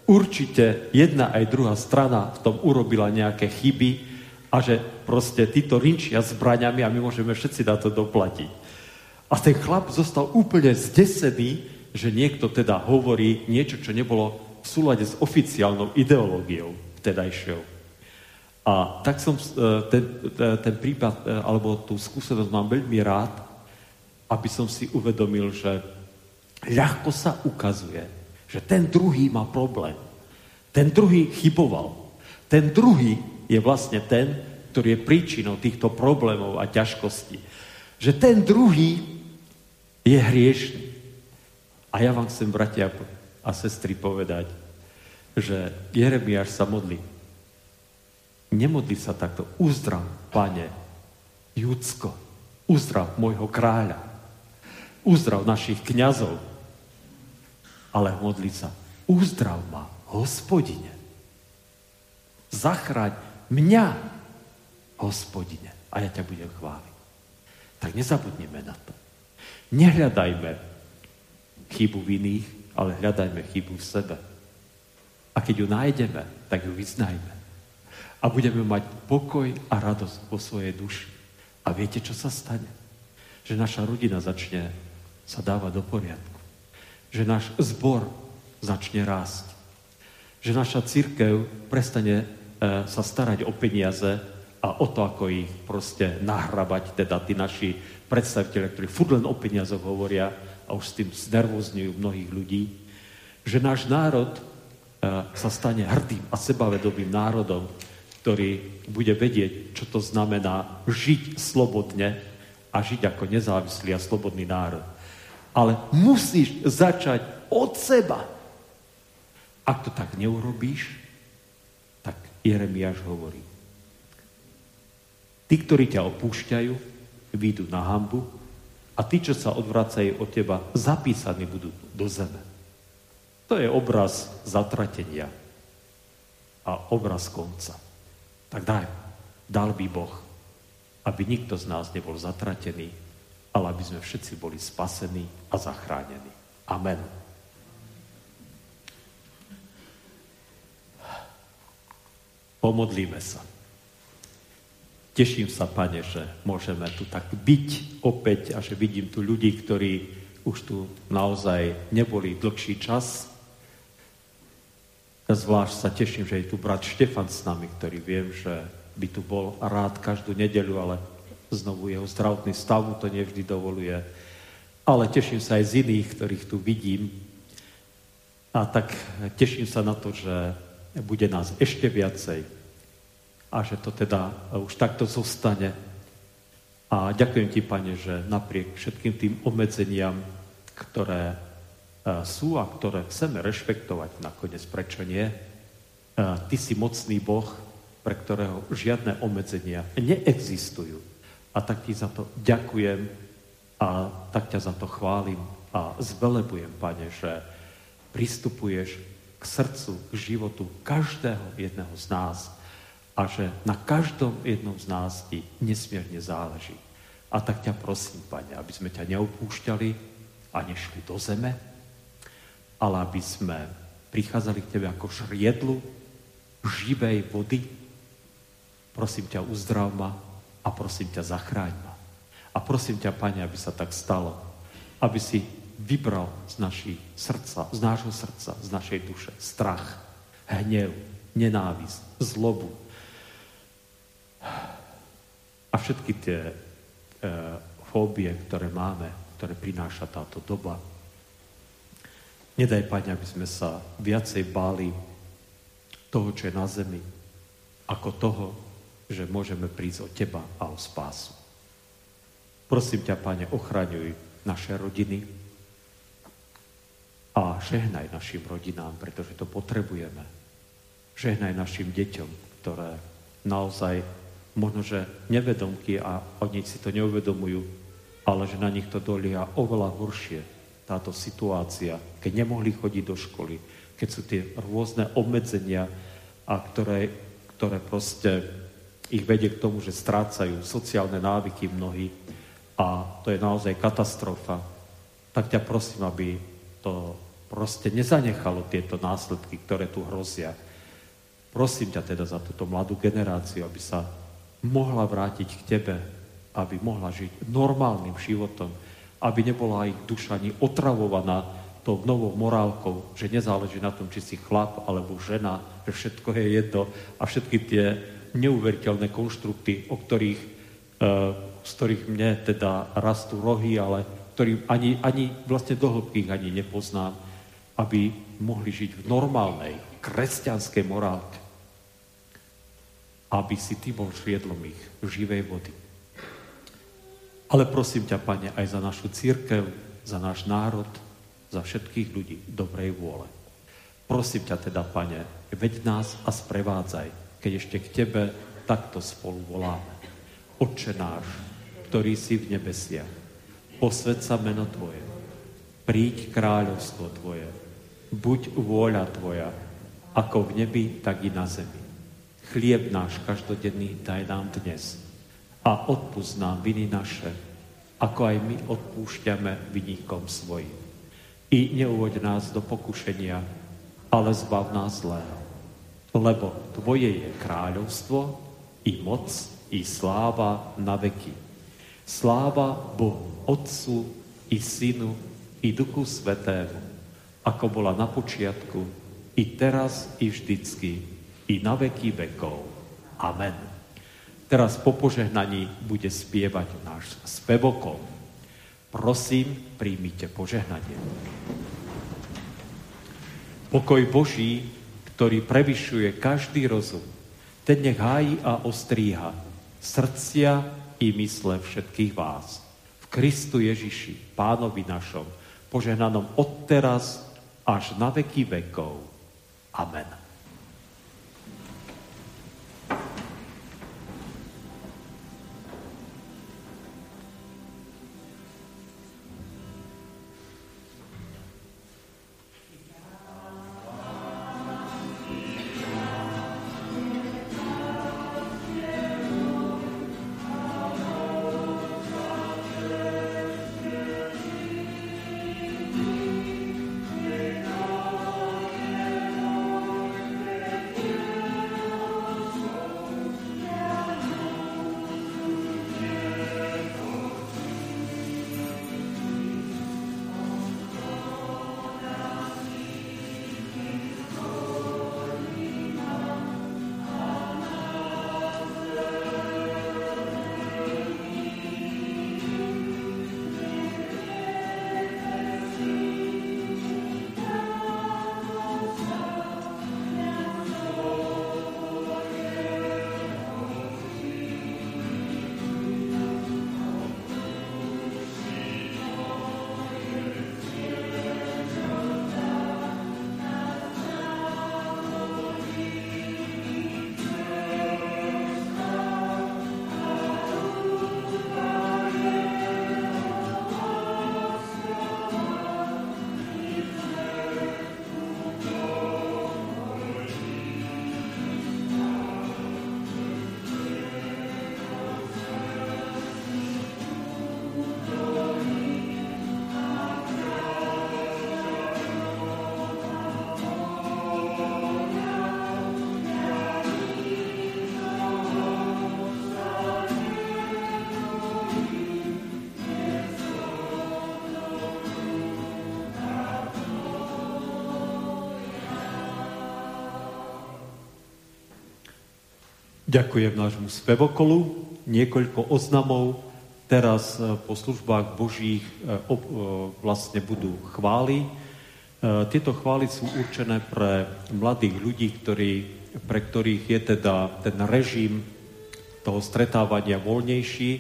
určite jedna aj druhá strana v tom urobila nejaké chyby a že proste títo rinčia zbraňami a my môžeme všetci na to doplatiť. A ten chlap zostal úplne zdesený, že niekto teda hovorí niečo, čo nebolo v súlade s oficiálnou ideológiou vtedajšou. A tak som e, ten, e, ten prípad, e, alebo tú skúsenosť mám veľmi rád, aby som si uvedomil, že ľahko sa ukazuje, že ten druhý má problém. Ten druhý chyboval. Ten druhý je vlastne ten, ktorý je príčinou týchto problémov a ťažkostí. Že ten druhý je hriešný. A ja vám chcem, bratia a sestry, povedať, že Jeremiáš sa modlí. Nemodlí sa takto. Uzdrav, pane, Judsko. Uzdrav môjho kráľa. Uzdrav našich kňazov. Ale modlí sa. Uzdrav ma, hospodine. Zachráň mňa, hospodine. A ja ťa budem chváliť. Tak nezabudnime na to. Nehľadajme chybu v iných, ale hľadajme chybu v sebe. A keď ju nájdeme, tak ju vyznajme. A budeme mať pokoj a radosť vo svojej duši. A viete, čo sa stane? Že naša rodina začne sa dávať do poriadku. Že náš zbor začne rásť. Že naša církev prestane e, sa starať o peniaze a o to, ako ich proste nahrabať, teda tí naši predstaviteľe, ktorí furt len o peniazoch hovoria a už s tým znervozňujú mnohých ľudí, že náš národ sa stane hrdým a sebavedomým národom, ktorý bude vedieť, čo to znamená žiť slobodne a žiť ako nezávislý a slobodný národ. Ale musíš začať od seba. Ak to tak neurobíš, tak Jeremiáš hovorí. Tí, ktorí ťa opúšťajú, výjdu na hambu a tí, čo sa odvracajú od teba, zapísaní budú do zeme. To je obraz zatratenia a obraz konca. Tak daj, dal by Boh, aby nikto z nás nebol zatratený, ale aby sme všetci boli spasení a zachránení. Amen. Pomodlíme sa. Teším sa, pane, že môžeme tu tak byť opäť a že vidím tu ľudí, ktorí už tu naozaj neboli dlhší čas, Zvlášť sa teším, že je tu brat Štefan s nami, ktorý viem, že by tu bol rád každú nedeľu, ale znovu jeho zdravotný stav mu to nevždy dovoluje. ale teším sa aj z iných, ktorých tu vidím. A tak teším sa na to, že bude nás ešte viacej a že to teda už takto zostane. A ďakujem ti, Pane, že napriek všetkým tým obmedzeniam, ktoré e, sú a ktoré chceme rešpektovať nakoniec, prečo nie, e, ty si mocný Boh, pre ktorého žiadne obmedzenia neexistujú. A tak ti za to ďakujem a tak ťa za to chválim a zvelebujem, Pane, že pristupuješ k srdcu, k životu každého jedného z nás a že na každom jednom z nás ti nesmierne záleží. A tak ťa prosím, Pane, aby sme ťa neopúšťali a nešli do zeme, ale aby sme prichádzali k Tebe ako žriedlu živej vody. Prosím ťa, uzdrav ma a prosím ťa, zachráň ma. A prosím ťa, Pane, aby sa tak stalo. Aby si vybral z našich srdca, z nášho srdca, z našej duše strach, hnev, nenávisť, zlobu. A všetky tie e, fóbie, ktoré máme, ktoré prináša táto doba. Nedaj, Pane, aby sme sa viacej báli toho, čo je na zemi, ako toho, že môžeme prísť od Teba a o spásu. Prosím ťa, Pane, ochraňuj naše rodiny a žehnaj našim rodinám, pretože to potrebujeme. Žehnaj našim deťom, ktoré naozaj možno, že nevedomky a oni si to neuvedomujú, ale že na nich to dolia oveľa horšie, táto situácia, keď nemohli chodiť do školy, keď sú tie rôzne obmedzenia, a ktoré, ktoré proste ich vedie k tomu, že strácajú sociálne návyky mnohí, a to je naozaj katastrofa, tak ťa prosím, aby to proste nezanechalo tieto následky, ktoré tu hrozia. Prosím ťa teda za túto mladú generáciu, aby sa mohla vrátiť k tebe, aby mohla žiť normálnym životom, aby nebola ich duša ani otravovaná tou novou morálkou, že nezáleží na tom, či si chlap alebo žena, že všetko je jedno a všetky tie neuveriteľné konštrukty, o ktorých e, z ktorých mne teda rastú rohy, ale ktorým ani, ani vlastne do hĺbky ani nepoznám, aby mohli žiť v normálnej kresťanskej morálke. Aby si ty bol šviedlom ich živej vody. Ale prosím ťa, Pane, aj za našu církev, za náš národ, za všetkých ľudí dobrej vôle. Prosím ťa teda, Pane, veď nás a sprevádzaj, keď ešte k Tebe takto spolu voláme. Otče náš, ktorý si v nebesiach. Posved sa meno Tvoje. Príď kráľovstvo Tvoje. Buď vôľa Tvoja, ako v nebi, tak i na zemi. Chlieb náš každodenný daj nám dnes. A odpust nám viny naše, ako aj my odpúšťame vyníkom svojim. I neuvoď nás do pokušenia, ale zbav nás zlého. Lebo Tvoje je kráľovstvo, i moc, i sláva na veky. Sláva Bohu, Otcu i Synu i Duchu Svetému, ako bola na počiatku, i teraz, i vždycky, i na veky vekov. Amen. Teraz po požehnaní bude spievať náš spevokol. Prosím, príjmite požehnanie. Pokoj Boží, ktorý prevyšuje každý rozum, ten nech hájí a ostríha srdcia i mysle všetkých vás. V Kristu Ježiši, pánovi našom, požehnanom od teraz až na veky vekov. Amen. Ďakujem nášmu spevokolu, niekoľko oznamov. Teraz e, po službách Božích e, e, vlastne budú chvály. Tieto chvály sú určené pre mladých ľudí, ktorí, pre ktorých je teda ten režim toho stretávania voľnejší.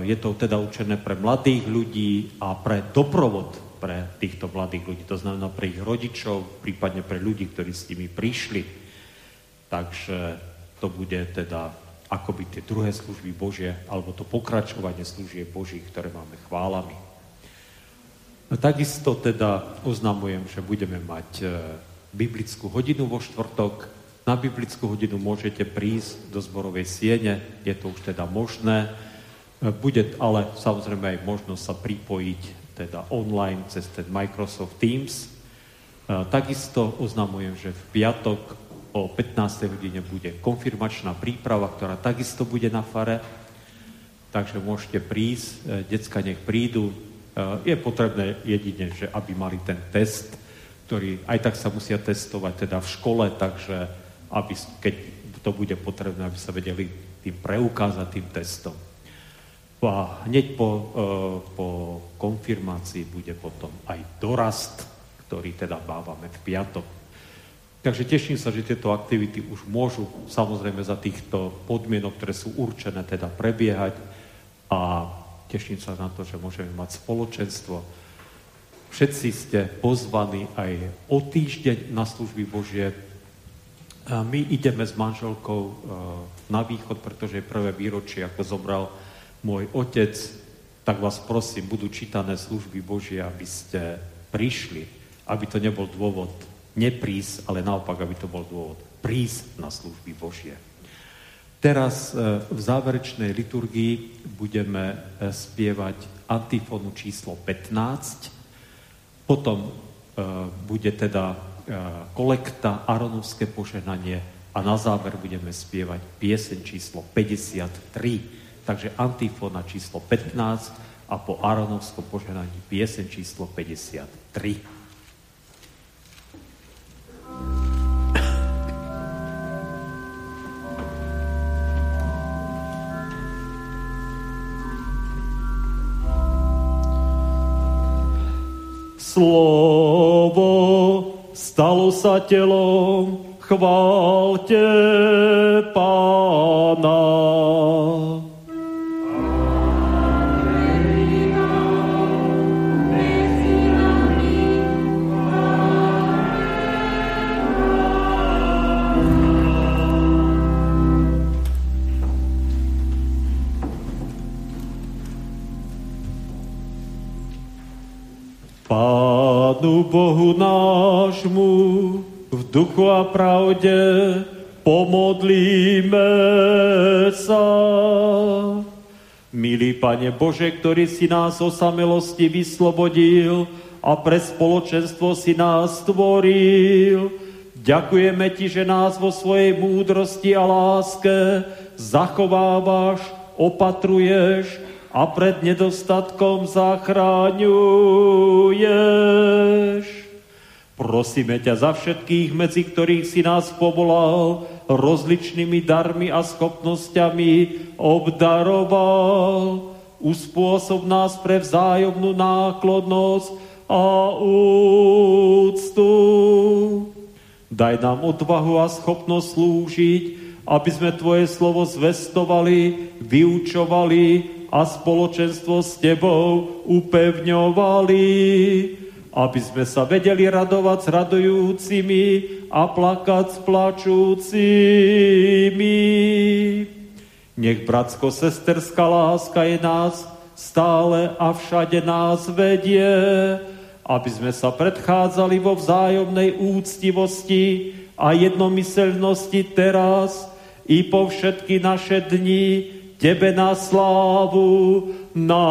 Je to teda určené pre mladých ľudí a pre doprovod pre týchto mladých ľudí. To znamená pre ich rodičov, prípadne pre ľudí, ktorí s nimi prišli. Takže to bude teda akoby tie druhé služby Božie, alebo to pokračovanie služie Božích, ktoré máme chválami. No, takisto teda oznamujem, že budeme mať e, biblickú hodinu vo štvrtok. Na biblickú hodinu môžete prísť do zborovej siene, je to už teda možné. E, bude ale samozrejme aj možnosť sa pripojiť teda online cez ten Microsoft Teams. E, takisto oznamujem, že v piatok o 15. hodine bude konfirmačná príprava, ktorá takisto bude na fare. Takže môžete prísť, e, decka nech prídu. E, je potrebné jedine, že aby mali ten test, ktorý aj tak sa musia testovať teda v škole, takže aby, keď to bude potrebné, aby sa vedeli tým preukázať tým testom. A hneď po, e, po konfirmácii bude potom aj dorast, ktorý teda bávame v piatok. Takže teším sa, že tieto aktivity už môžu samozrejme za týchto podmienok, ktoré sú určené, teda prebiehať a teším sa na to, že môžeme mať spoločenstvo. Všetci ste pozvaní aj o týždeň na služby Božie. My ideme s manželkou e, na východ, pretože je prvé výročie, ako zobral môj otec, tak vás prosím, budú čítané služby Božie, aby ste prišli, aby to nebol dôvod neprísť, ale naopak, aby to bol dôvod prísť na služby Božie. Teraz e, v záverečnej liturgii budeme e, spievať antifonu číslo 15, potom e, bude teda kolekta, aronovské požehnanie a na záver budeme spievať piesen číslo 53. Takže antifona číslo 15 a po aronovskom požehnaní piesen číslo 53. Slovo stalo sa telom, chválte Pána. Pánu Bohu nášmu v duchu a pravde pomodlíme sa. Milý Pane Bože, ktorý si nás o samelosti vyslobodil a pre spoločenstvo si nás stvoril, ďakujeme Ti, že nás vo svojej múdrosti a láske zachovávaš, opatruješ a pred nedostatkom zachráňuješ. Prosíme ťa za všetkých, medzi ktorých si nás povolal, rozličnými darmi a schopnosťami obdaroval. Uspôsob nás pre vzájomnú náklodnosť a úctu. Daj nám odvahu a schopnosť slúžiť, aby sme Tvoje slovo zvestovali, vyučovali a spoločenstvo s Tebou upevňovali, aby sme sa vedeli radovať s radujúcimi a plakať s plačúcimi. Nech bratsko-sesterská láska je nás stále a všade nás vedie, aby sme sa predchádzali vo vzájomnej úctivosti a jednomyselnosti teraz i po všetky naše dni, Tebe na slávu na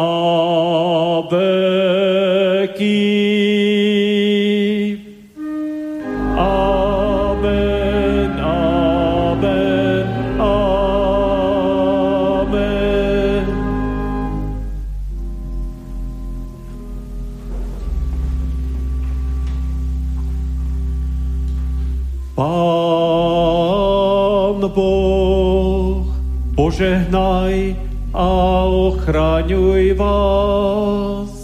veky. Požehnaj a ochraňuj vás.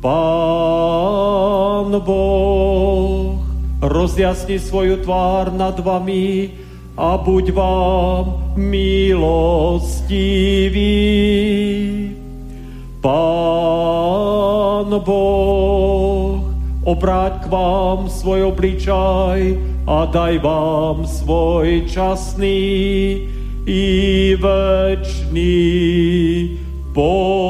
Pán Boh, rozjasni svoju tvár nad vami a buď vám milostivý. Pán Boh, obráť k vám svoj obličaj a daj vám svoj časný i večný pokoj.